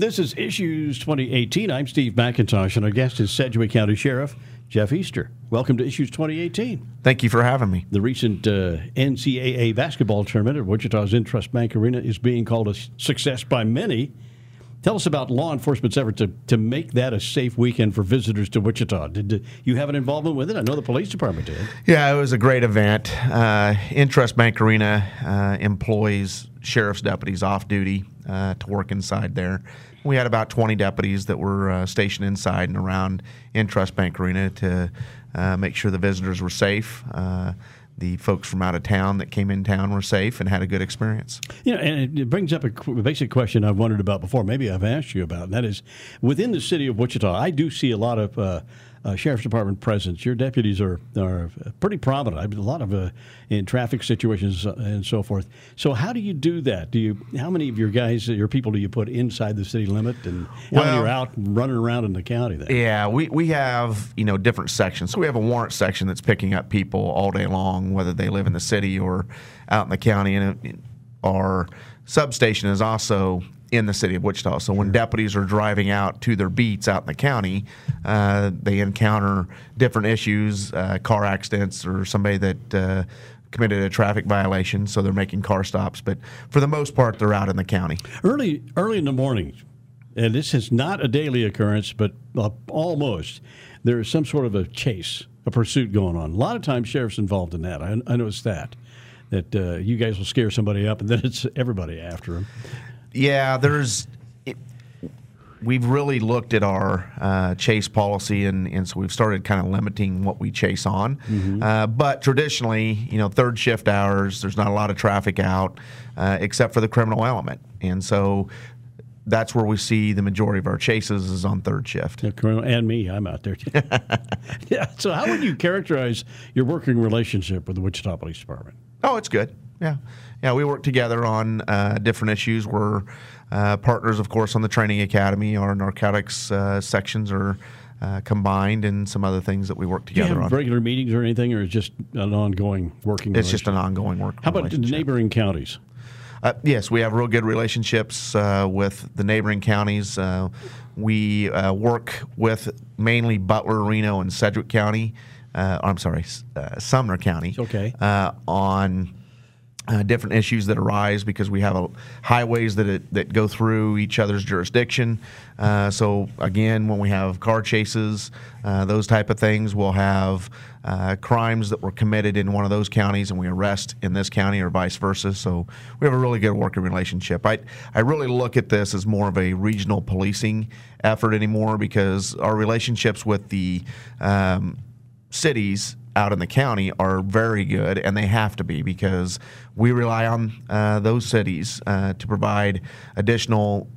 This is Issues 2018. I'm Steve McIntosh, and our guest is Sedgwick County Sheriff Jeff Easter. Welcome to Issues 2018. Thank you for having me. The recent uh, NCAA basketball tournament at Wichita's Intrust Bank Arena is being called a success by many. Tell us about law enforcement's effort to, to make that a safe weekend for visitors to Wichita. Did you have an involvement with it? I know the police department did. Yeah, it was a great event. Uh, Intrust Bank Arena uh, employs sheriff's deputies off duty uh, to work inside there. We had about 20 deputies that were uh, stationed inside and around Intrust Bank Arena to uh, make sure the visitors were safe. Uh, the folks from out of town that came in town were safe and had a good experience. Know, and it brings up a basic question I've wondered about before. Maybe I've asked you about, and that is, within the city of Wichita, I do see a lot of uh, sheriff's department presence. Your deputies are are pretty prominent. I mean, a lot of uh, in traffic situations uh, and so forth. So, how do you do that? Do you how many of your guys, your people, do you put inside the city limit, and how many are out running around in the county? Then, Yeah, we, we have you know different sections. So we have a warrant section that's picking up people all day long, whether they live in the city or out in the county. And it, our substation is also in the city of Wichita. So when deputies are driving out to their beats out in the county, uh, they encounter different issues, uh, car accidents, or somebody that. Uh, Committed a traffic violation, so they're making car stops. But for the most part, they're out in the county. early early in the morning, and this is not a daily occurrence, but uh, almost. There is some sort of a chase, a pursuit going on. A lot of times, sheriff's involved in that. I, I noticed that. That uh, you guys will scare somebody up, and then it's everybody after them. Yeah, there's. It, we've really looked at our uh, chase policy, and, and so we've started kind of limiting what we chase on. Uh, but traditionally, you know, third shift hours, there's not a lot of traffic out, uh, except for the criminal element, and so that's where we see the majority of our chases is on third shift. And me, I'm out there. too. yeah. So, how would you characterize your working relationship with the Wichita Police Department? Oh, it's good. Yeah, yeah. We work together on uh, different issues. We're uh, partners, of course, on the training academy. Our narcotics uh, sections are uh, combined, and some other things that we work Do you together have on. regular meetings or anything, or is just an ongoing working? It's just an ongoing work. How about the neighboring counties? Uh, yes, we have real good relationships uh, with the neighboring counties. Uh, we uh, work with mainly Butler, Reno, and Sedgwick County. Uh, I'm sorry, uh, Sumner County. okay. Uh, on uh, different issues that arise because we have a, highways that it, that go through each other's jurisdiction. Uh, so again, when we have car chases, uh, those type of things, we'll have uh, crimes that were committed in one of those counties and we arrest in this county or vice versa. So we have a really good working relationship. I I really look at this as more of a regional policing effort anymore because our relationships with the um, cities out in the county are very good, and they have to be because we rely on uh, those cities uh, to provide additional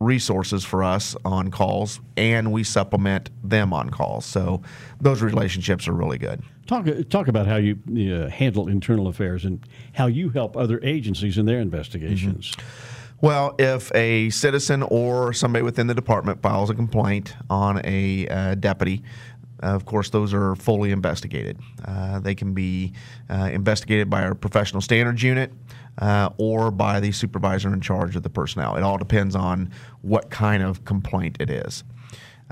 resources for us on calls, and we supplement them on calls. So those relationships are really good. Talk talk about how you uh, handle internal affairs and how you help other agencies in their investigations. Well, if a citizen or somebody within the department files a complaint on a uh, deputy, of course, those are fully investigated. Uh, they can be uh, investigated by our professional standards unit uh, or by the supervisor in charge of the personnel. It all depends on what kind of complaint it is.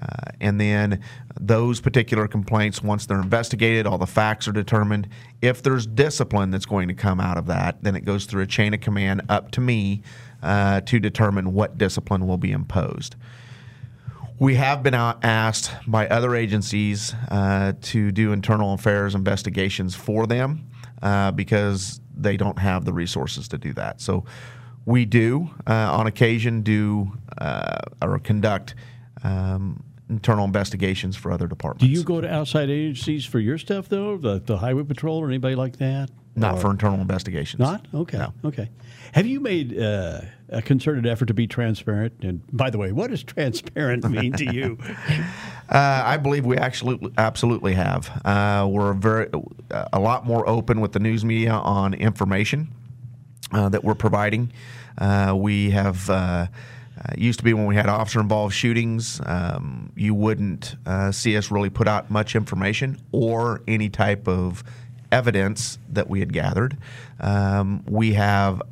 Uh, and then those particular complaints, once they're investigated, all the facts are determined. If there's discipline that's going to come out of that, then it goes through a chain of command up to me uh, to determine what discipline will be imposed. We have been asked by other agencies uh, to do internal affairs investigations for them uh, because they don't have the resources to do that. So we do, uh, on occasion, do uh, or conduct um, internal investigations for other departments. Do you go to outside agencies for your stuff though, the, the highway patrol or anybody like that? Not Or- for internal investigations. Not okay. No. Okay. Have you made uh, a concerted effort to be transparent? And by the way, what does transparent mean to you? Uh, I believe we actually absolutely have. Uh, we're very a lot more open with the news media on information uh, that we're providing. Uh, we have. Uh, uh, used to be when we had officer involved shootings, um, you wouldn't uh, see us really put out much information or any type of evidence that we had gathered. Um, we have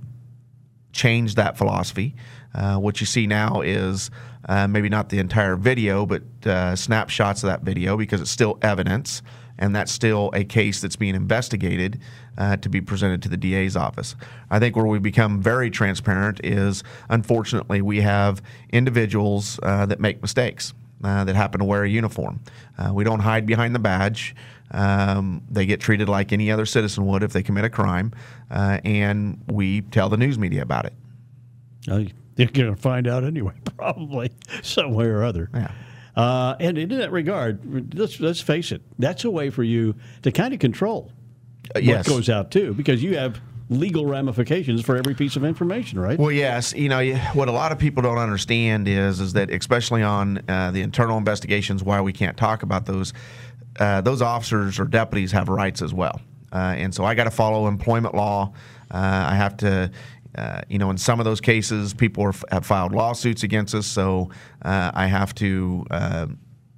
changed that philosophy. Uh, what you see now is uh, maybe not the entire video, but uh, snapshots of that video because it's still evidence and that's still a case that's being investigated uh, to be presented to the DA's office. I think where we become very transparent is unfortunately we have individuals uh, that make mistakes. Uh, that happen to wear a uniform. Uh, we don't hide behind the badge. Um, they get treated like any other citizen would if they commit a crime, uh, and we tell the news media about it. Uh, You're going to find out anyway, probably some way or other. Yeah. Uh, and in that regard, let's let's face it, that's a way for you to kind of control yes. what goes out too, because you have legal ramifications for every piece of information, right? Well, yes. You know what a lot of people don't understand is is that especially on uh, the internal investigations, why we can't talk about those. Uh, those officers or deputies have rights as well, uh, and so I got to follow employment law. Uh, I have to. Uh, you know, in some of those cases, people are, have filed lawsuits against us, so uh, I have to uh,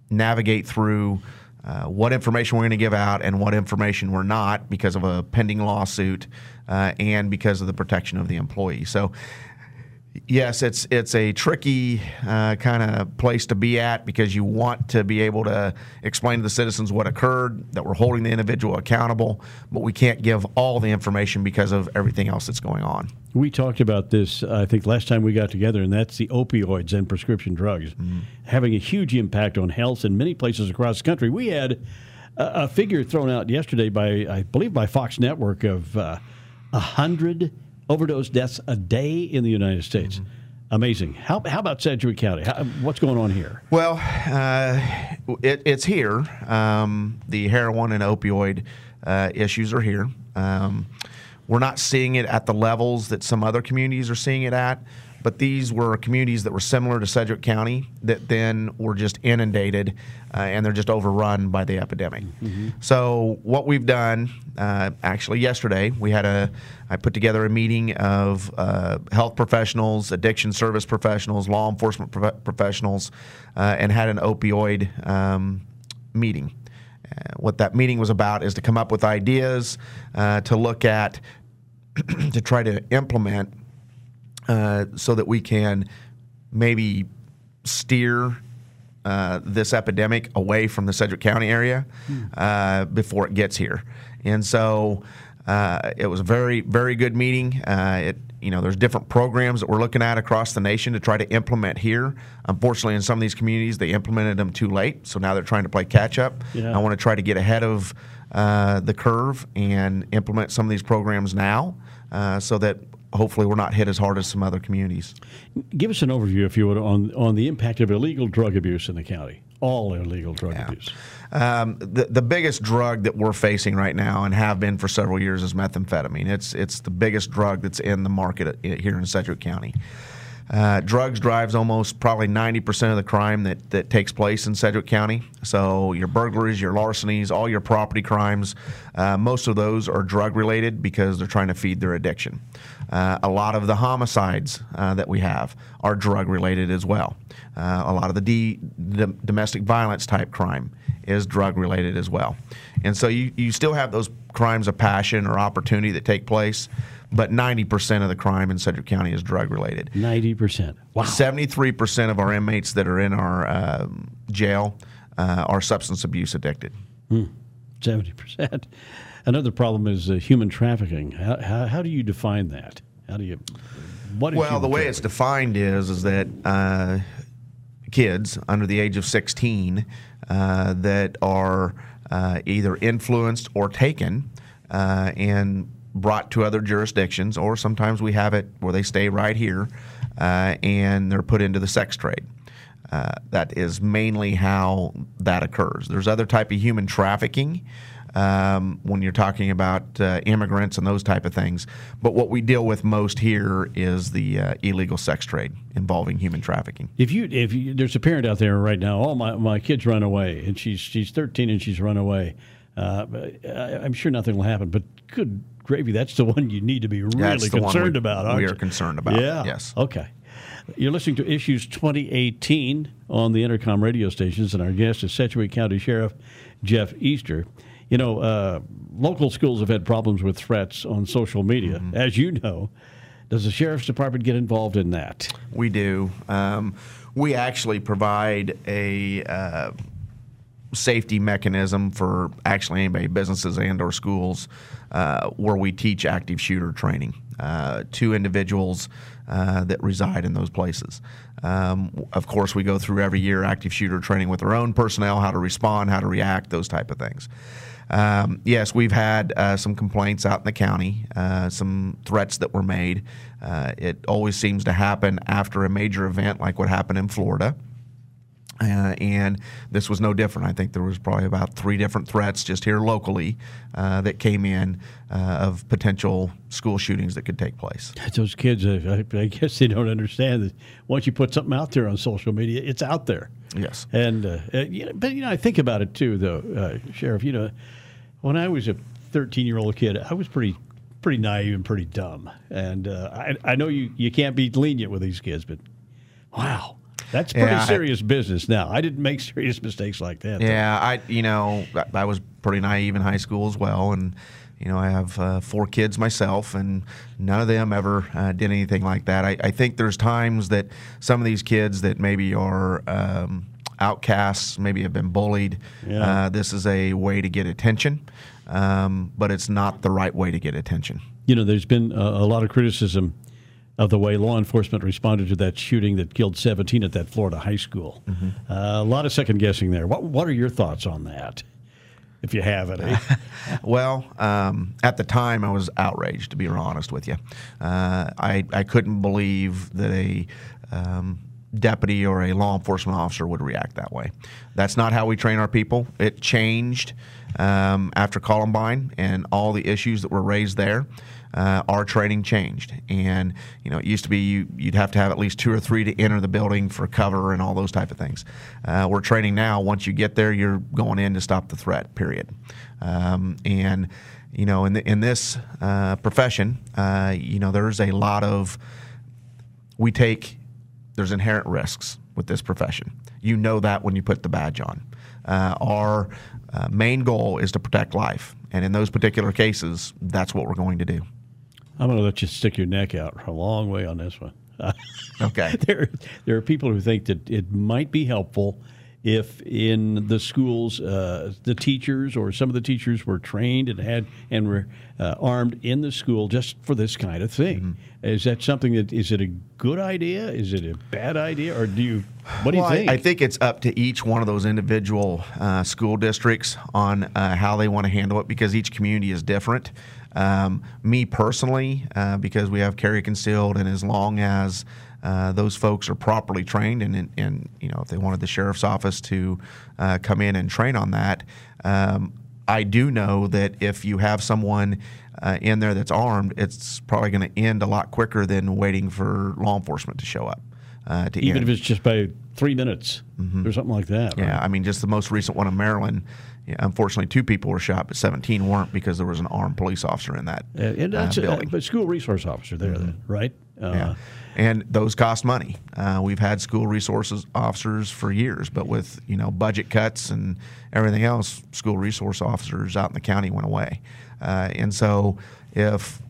navigate through what information we're going to give out and what information we're not because of a pending lawsuit and because of the protection of the employee. So, yes, it's it's a tricky uh, kind of place to be at because you want to be able to explain to the citizens what occurred, that we're holding the individual accountable, but we can't give all the information because of everything else that's going on. We talked about this, I think, last time we got together, and that's the opioids and prescription drugs having a huge impact on health in many places across the country. We had a, a figure thrown out yesterday by, I believe, by Fox Network of uh, a hundred overdose deaths a day in the United States. Amazing. How, how about Sedgwick County? How, what's going on here? Well, uh, it, it's here. Um, the heroin and opioid uh, issues are here. Um, we're not seeing it at the levels that some other communities are seeing it at, but these were communities that were similar to Sedgwick County that then were just inundated uh, and they're just overrun by the epidemic. So what we've done, uh, actually yesterday, we had a, I put together a meeting of uh, health professionals, addiction service professionals, law enforcement prof- professionals, uh, and had an opioid um, meeting. Uh, what that meeting was about is to come up with ideas uh, to look at, to try to implement uh, so that we can maybe steer uh, this epidemic away from the Sedgwick County area uh, before it gets here. And so uh, it was a very, very good meeting. Uh, it, you know, there's different programs that we're looking at across the nation to try to implement here. Unfortunately, in some of these communities, they implemented them too late, so now they're trying to play catch up. Yeah. I want to try to get ahead of uh, the curve and implement some of these programs now, uh, so that hopefully we're not hit as hard as some other communities. Give us an overview, if you would, on, on the impact of illegal drug abuse in the county. All illegal drug abuse. Um, the the biggest drug that we're facing right now and have been for several years is methamphetamine. It's it's the biggest drug that's in the market here in Sedgwick County. Uh, drugs drives almost probably 90% of the crime that, that takes place in Sedgwick County. So your burglaries, your larcenies, all your property crimes, uh, most of those are drug related because they're trying to feed their addiction. Uh, a lot of the homicides uh, that we have are drug related as well. Uh, a lot of the d- dom- domestic violence type crime is drug related as well. And so you, you still have those crimes of passion or opportunity that take place, but 90% of the crime in Sedgwick County is drug related. 90%. Wow. 73% of our inmates that are in our um, jail uh, are substance abuse addicted. 70%. Another problem is uh, human trafficking. How, how, how do you define that? How do you, what is Well, the way it's defined is is that uh, kids under the age of 16 uh, that are uh, either influenced or taken uh, and brought to other jurisdictions, or sometimes we have it where they stay right here uh, and they're put into the sex trade. Uh, that is mainly how that occurs. There's other type of human trafficking um, when you're talking about uh, immigrants and those type of things. But what we deal with most here is the uh, illegal sex trade involving human trafficking. If you if you, there's a parent out there right now, oh my my kid's run away, and she's she's 13 and she's run away. Uh, I, I'm sure nothing will happen, but good gravy, that's the one you need to be really concerned we- about. Aren't we are you? concerned about, Yeah. yes. Okay. You're listening to Issues 2018 on the Entercom radio stations, and our guest is Sedgwick County Sheriff Jeff Easter. You know, uh, local schools have had problems with threats on social media, Mm-hmm. as you know. Does the sheriff's department get involved in that? We do. Um, we actually provide a uh, safety mechanism for actually anybody, businesses and or schools, uh, where we teach active shooter training uh, to individuals uh, that reside in those places. Um, of course, we go through every year active shooter training with our own personnel, how to respond, how to react, those type of things. Um, yes, we've had uh, some complaints out in the county, uh, some threats that were made. Uh, it always seems to happen after a major event like what happened in Florida. Uh, and this was no different. I think there was probably about three different threats just here locally uh, that came in uh, of potential school shootings that could take place. Those kids, uh, I, I guess they don't understand that once you put something out there on social media, it's out there. Yes. And uh, you know, but you know, I think about it too, though, uh, Sheriff. You know, when I was a 13 year old kid, I was pretty pretty naive and pretty dumb. And uh, I, I know you you can't be lenient with these kids, but wow, that's pretty Yeah, I- serious business. Now, I didn't make serious mistakes like that. though. Yeah, I you know I- I was pretty naive in high school as well, and you know I have uh, four kids myself, and none of them ever uh, did anything like that. I, I think there's times that some of these kids that maybe are um, outcasts, maybe have been bullied. Yeah. Uh, this is a way to get attention, um, but it's not the right way to get attention. You know, there's been a, a lot of criticism of the way law enforcement responded to that shooting that killed 17 at that Florida high school. Mm-hmm. Uh, a lot of second guessing there. What What are your thoughts on that, if you have any? Well, um, at the time, I was outraged, to be honest with you. Uh, I, I couldn't believe that a um, deputy or a law enforcement officer would react that way. That's not how we train our people. It changed um, after Columbine and all the issues that were raised there. Uh, our training changed, and you know it used to be you, you'd have to have at least two or three to enter the building for cover and all those type of things. Uh, we're training now. Once you get there, you're going in to stop the threat. Period. Um, and you know, in the, in this uh, profession, uh, you know, there's a lot of we take there's inherent risks with this profession. You know that when you put the badge on. Uh, our uh, main goal is to protect life, and in those particular cases, that's what we're going to do. I'm going to let you stick your neck out a long way on this one. Okay. there, there are people who think that it might be helpful if in the schools uh, the teachers or some of the teachers were trained and had and were uh, armed in the school just for this kind of thing. Is that something that is it a good idea? Is it a bad idea, or do you? What do Well, you I- think? I, think it's up to each one of those individual uh, school districts on uh, how they want to handle it because each community is different. Um, me personally, uh, because we have carry concealed, and as long as uh, those folks are properly trained, and, and, and you know if they wanted the sheriff's office to uh, come in and train on that, um, I do know that if you have someone uh, in there that's armed, it's probably going to end a lot quicker than waiting for law enforcement to show up. Uh, to Even end. if it's just by three minutes or something like that. Yeah, right? I mean, just the most recent one in Maryland. Yeah, unfortunately, two people were shot, but 17 weren't because there was an armed police officer in that Uh, and uh, that's a, building. but school resource officer there, then, right? Uh, yeah. And those cost money. Uh, we've had school resources officers for years, but with you know budget cuts and everything else, school resource officers out in the county went away. Uh, and so, if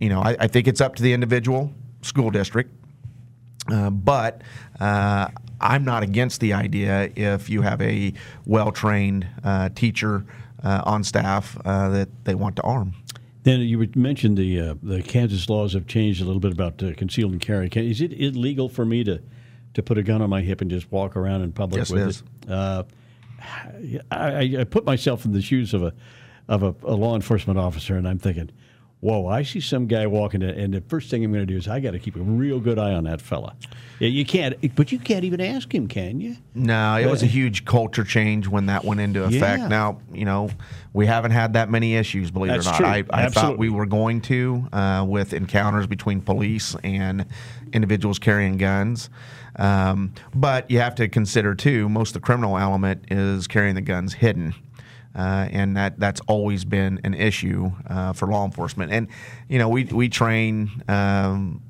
you know, I, I think it's up to the individual school district uh, but uh, I'm not against the idea if you have a well trained uh, teacher uh, on staff uh, that they want to arm. Then you mentioned the uh, the Kansas laws have changed a little bit about uh, concealed and carry. Is it illegal for me to to put a gun on my hip and just walk around in public Yes, it with is. it? Uh, I, I put myself in the shoes of a of a, a law enforcement officer, and I'm thinking, whoa, I see some guy walking, in, and the first thing I'm going to do is I got to keep a real good eye on that fella. Yeah, you can't, but you can't even ask him, can you? No, it was a huge culture change when that went into effect. Yeah. Now, you know, we haven't had that many issues, believe That's it or not. true. I, I thought we were going to uh, with encounters between police and individuals carrying guns. Um, but you have to consider, too, most of the criminal element is carrying the guns hidden. Uh, and that that's always been an issue uh, for law enforcement. And you know, we we train um,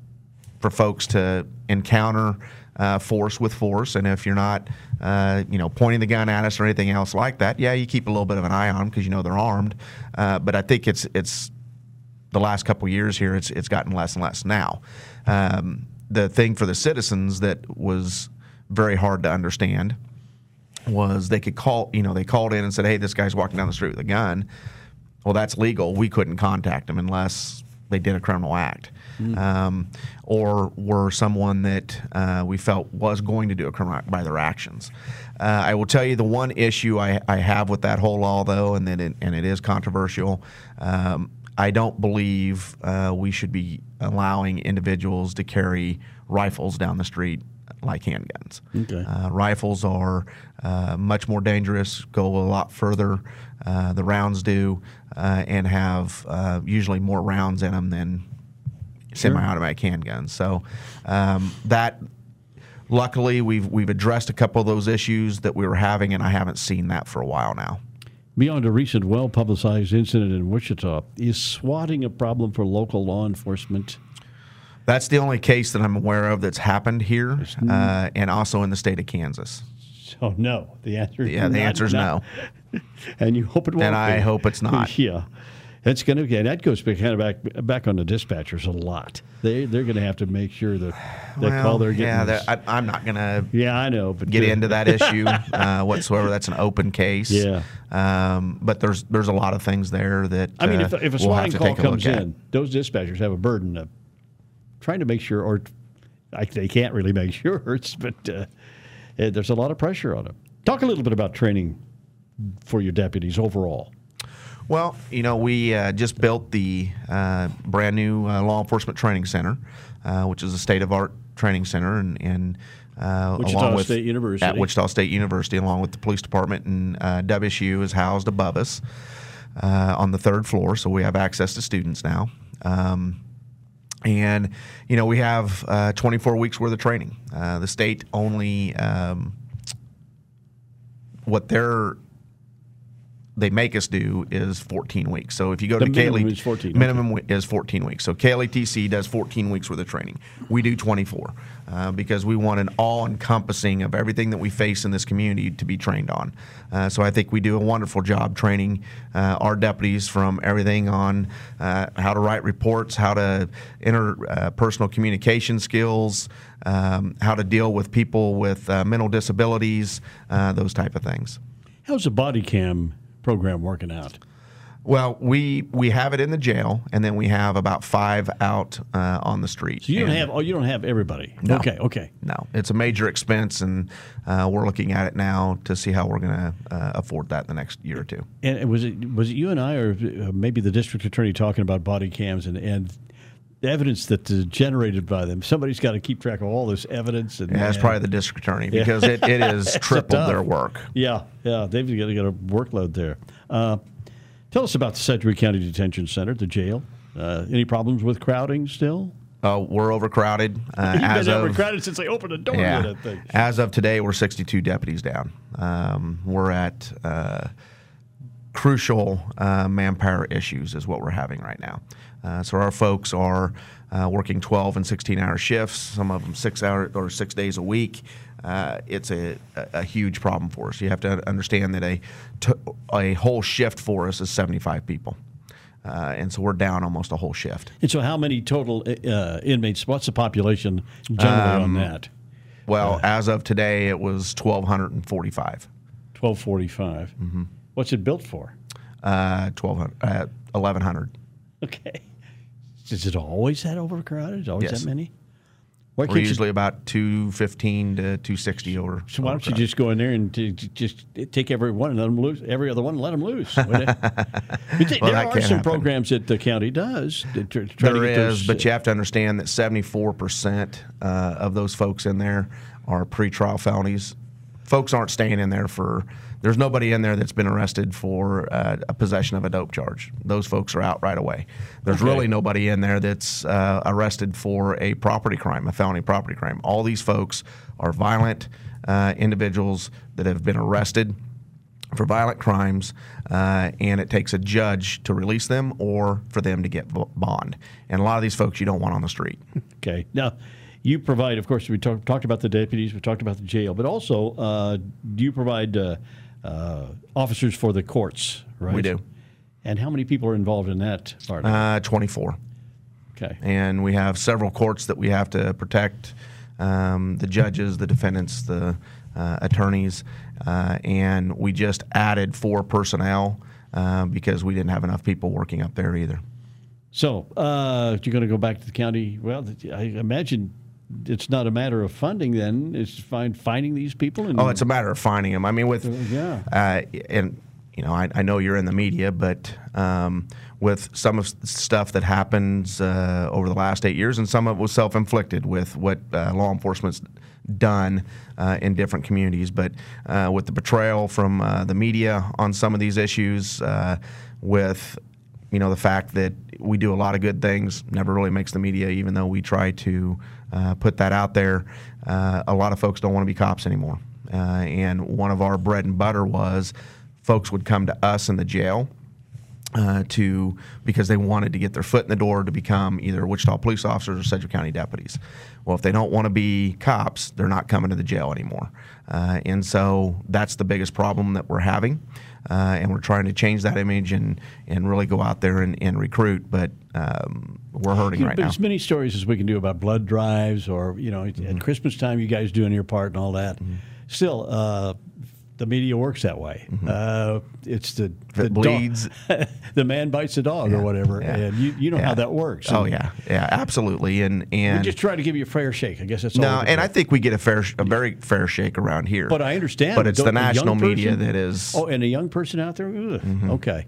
for folks to encounter uh, force with force, and if you're not, uh, you know, pointing the gun at us or anything else like that, yeah, you keep a little bit of an eye on them because you know they're armed. Uh, but I think it's it's the last couple years here, it's it's gotten less and less now. Um, the thing for the citizens that was very hard to understand was they could call, you know, they called in and said, "Hey, this guy's walking down the street with a gun." Well, that's legal. We couldn't contact them unless they did a criminal act, um, or were someone that uh, we felt was going to do a criminal act by their actions. Uh, I will tell you the one issue I, I have with that whole law, though, and that it, and it is controversial. Um, I don't believe uh, we should be allowing individuals to carry rifles down the street like handguns. Okay. Uh, rifles are uh, much more dangerous, go a lot further. Uh, the rounds do, uh, and have uh, usually more rounds in them than semi-automatic handguns. So um, that, luckily, we've we've addressed a couple of those issues that we were having, and I haven't seen that for a while now. Beyond a recent well publicized incident in Wichita, is swatting a problem for local law enforcement? That's the only case that I'm aware of that's happened here, uh, and also in the state of Kansas. So no. The answer is Yeah, the not- answer is no. And you hope it won't And I be. hope it's not. yeah. That's going to and that goes back, kind of back back on the dispatchers a lot. They they're going to have to make sure that that call they're getting. yeah, that, I, I'm not going to yeah, I know, but get into that issue uh, whatsoever. That's an open case. Yeah. Um, but there's there's a lot of things there that I mean, uh, if, if a we'll swatting to call take a look comes in, those dispatchers have a burden of trying to make sure, or I, they can't really make sure, it's, but uh, eh, there's a lot of pressure on them. Talk a little bit about training for your deputies overall. Well, you know, we uh, just built the uh, brand new uh, law enforcement training center, uh, which is a state of art training center, and, and uh, Wichita along with State University. at Wichita State University, along with the police department, and uh, WSU is housed above us uh, on the third floor, so we have access to students now. Um, and you know we have uh, 24 weeks worth of training. Uh, the state only um, what they're they make us do is 14 weeks. So if you go The to minimum Kaylee, is 14, minimum wi- is 14 weeks. So KLETC does 14 weeks worth of training. We do 24 uh, because we want an all-encompassing of everything that we face in this community to be trained on. Uh, so I think we do a wonderful job training uh, our deputies from everything on uh, how to write reports, how to interpersonal communication skills, um, how to deal with people with uh, mental disabilities, uh, those type of things. How's the body cam program working out? Well, we we have it in the jail, and then we have about five out uh, on the street. So you don't And- have oh you don't have everybody. No. Okay, okay. No, it's a major expense, and uh, we're looking at it now to see how we're going to uh, afford that in the next year or two. And was it was it you and I, or uh, maybe the district attorney, talking about body cams and and evidence that's uh, generated by them? Somebody's got to keep track of all this evidence. And Yeah, that's probably the district attorney because it, it has tripled their work. Yeah, yeah, they've got, got a workload there. Uh, tell us about the Sedgwick County Detention Center, the jail. Uh, any problems with crowding still? Uh, we're overcrowded. Uh, You've as been of, overcrowded since they opened the door. yeah, to as of today, we're 62 deputies down. Um, we're at uh, crucial uh, manpower issues is what we're having right now. Uh, so our folks are uh, working 12 and 16 hour shifts, some of them six hour or six days a week. Uh, it's a, a, a huge problem for us. You have to understand that a, t- a whole shift for us is 75 people. Uh, and so we're down almost a whole shift. And so, how many total uh, inmates? What's the population generally Um, on that? Well, as of today, it was 1,245. Twelve forty-five. Mm-hmm. What's it built for? Uh, 1,200, uh, 1,100. Okay. Is it always that overcrowded? Is it always Yes. that many? Why We're can't you- usually about 215 to 260 over. So why don't you just go in there and t- t- just take every one and let them loose, every other one and let them loose? Uh, th- Well, there are some happen. programs that the county does to, try There to is, those, but you have to understand that 74% uh, of those folks in there are pretrial felonies. Folks aren't staying in there for. There's nobody in there that's been arrested for uh, a possession of a dope charge. Those folks are out right away. There's Okay. really nobody in there that's uh, arrested for a property crime, a felony property crime. All these folks are violent uh, individuals that have been arrested for violent crimes, uh, and it takes a judge to release them or for them to get bond. And a lot of these folks you don't want on the street. Okay. Now, you provide, of course, we talk, talked about the deputies, we talked about the jail, but also uh, do you provide uh, uh, officers for the courts, right? We do. And how many people are involved in that part? of it? Uh, 24. okay. And we have several courts that we have to protect um, the judges, the defendants, the uh, attorneys. Uh, and we just added four personnel uh, because we didn't have enough people working up there either. So uh, you're going to go back to the county. Well, I imagine it's not a matter of funding. Then it's find finding these people. And Oh, it's a matter of finding them. I mean, with yeah. uh, and you know, I, I know you're in the media, but um, with some of stuff that happens uh, over the last eight years, and some of it was self-inflicted with what uh, law enforcement's done uh, in different communities. But uh, with the betrayal from uh, the media on some of these issues, uh, with you know the fact that we do a lot of good things never really makes the media even though we try to uh, put that out there. Uh, a lot of folks don't want to be cops anymore. Uh, and one of our bread and butter was folks would come to us in the jail uh, to because they wanted to get their foot in the door to become either Wichita police officers or Sedgwick County deputies. Well, if they don't want to be cops, they're not coming to the jail anymore, uh, and so that's the biggest problem that we're having, uh, and we're trying to change that image and and really go out there and, and recruit, but um, we're hurting right but now. as many stories as we can do about blood drives, or you know, Mm-hmm. at Christmas time, you guys doing your part and all that. Still, uh, the media works that way. Uh, it's the Mm-hmm. the dog- the man bites the dog, or whatever, Yeah. and you, you know Yeah. how that works. Oh And yeah, yeah, absolutely, and and we just try to give you a fair shake. I guess that's. No, and. I think we get a fair, a very fair shake around here. But I understand. But it's the national media person- that is. Oh, and a young person out there. Ugh, Okay.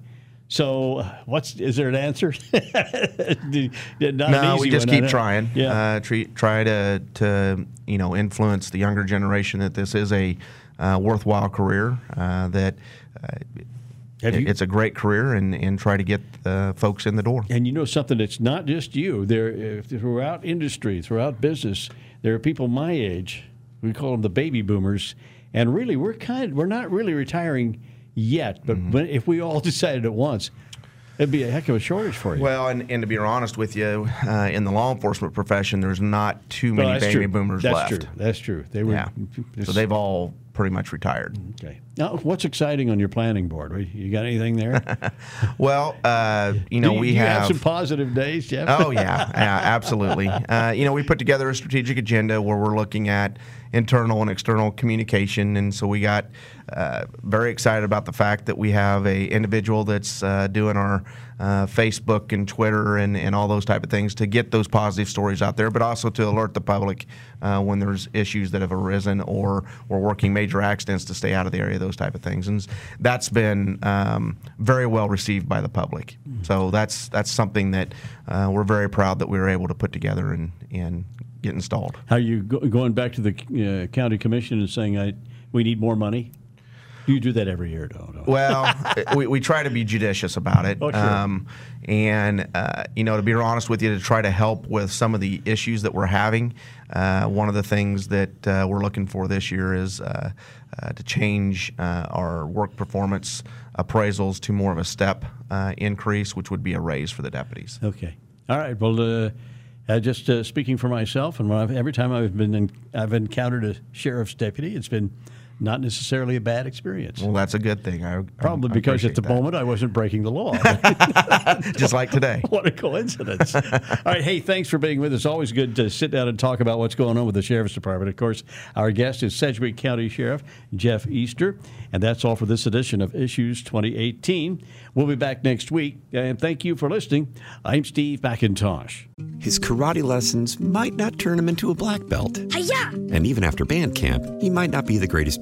So, what's is there an answer? Not an no, easy we just one, keep trying. Yeah. Uh, treat, try to to you know influence the younger generation that this is a worthwhile career. Uh, that uh, it- you- it's a great career, and and try to get uh, folks in the door. And you know something that's not just you. There, uh, throughout industry, throughout business, there are people my age. We call them the baby boomers, and really, we're kind. We're not really retiring yet, but Mm-hmm. if we all decided at once, it'd be a heck of a shortage for you. Well, and, and to be honest with you, uh, in the law enforcement profession, there's not too many that's baby true. boomers that's left. true. That's true. They were. Yeah, so they've all pretty much retired. Okay. Now, what's exciting on your planning board? You got anything there? Well, uh, you know you, we you have, have some positive days, Jeff. Oh yeah, yeah, absolutely. Uh, you know, we put together a strategic agenda where we're looking at internal and external communication, and so we got uh, very excited about the fact that we have a individual that's uh, doing our uh, Facebook and Twitter and, and all those type of things to get those positive stories out there, but also to alert the public uh, when there's issues that have arisen or we're working major accidents to stay out of the area, those type of things, and that's been um, very well received by the public. So that's that's something that uh, we're very proud that we were able to put together and and get installed. How you go, going back to the uh, county commission and saying, "I we need more money"? You do that every year, don't you? Well, we, we try to be judicious about it. Oh, sure. Um, and, uh, you know, to be honest with you, to try to help with some of the issues that we're having, uh, one of the things that uh, we're looking for this year is uh, uh, to change uh, our work performance appraisals to more of a step uh, increase, which would be a raise for the deputies. Okay. All right. Well, uh, uh, just uh, speaking for myself, and when I've, every time I've been in, I've encountered a sheriff's deputy, it's been not necessarily a bad experience. Well, that's a good thing. I, Probably I because at the that. moment I wasn't breaking the law. just like today. what a coincidence. All right. Hey, thanks for being with us. Always good to sit down and talk about what's going on with the Sheriff's Department. Of course, our guest is Sedgwick County Sheriff Jeff Easter. And that's all for this edition of Issues 2018. We'll be back next week. And thank you for listening. I'm Steve McIntosh. His karate lessons might not turn him into a black belt. Hiya! And even after band camp, he might not be the greatest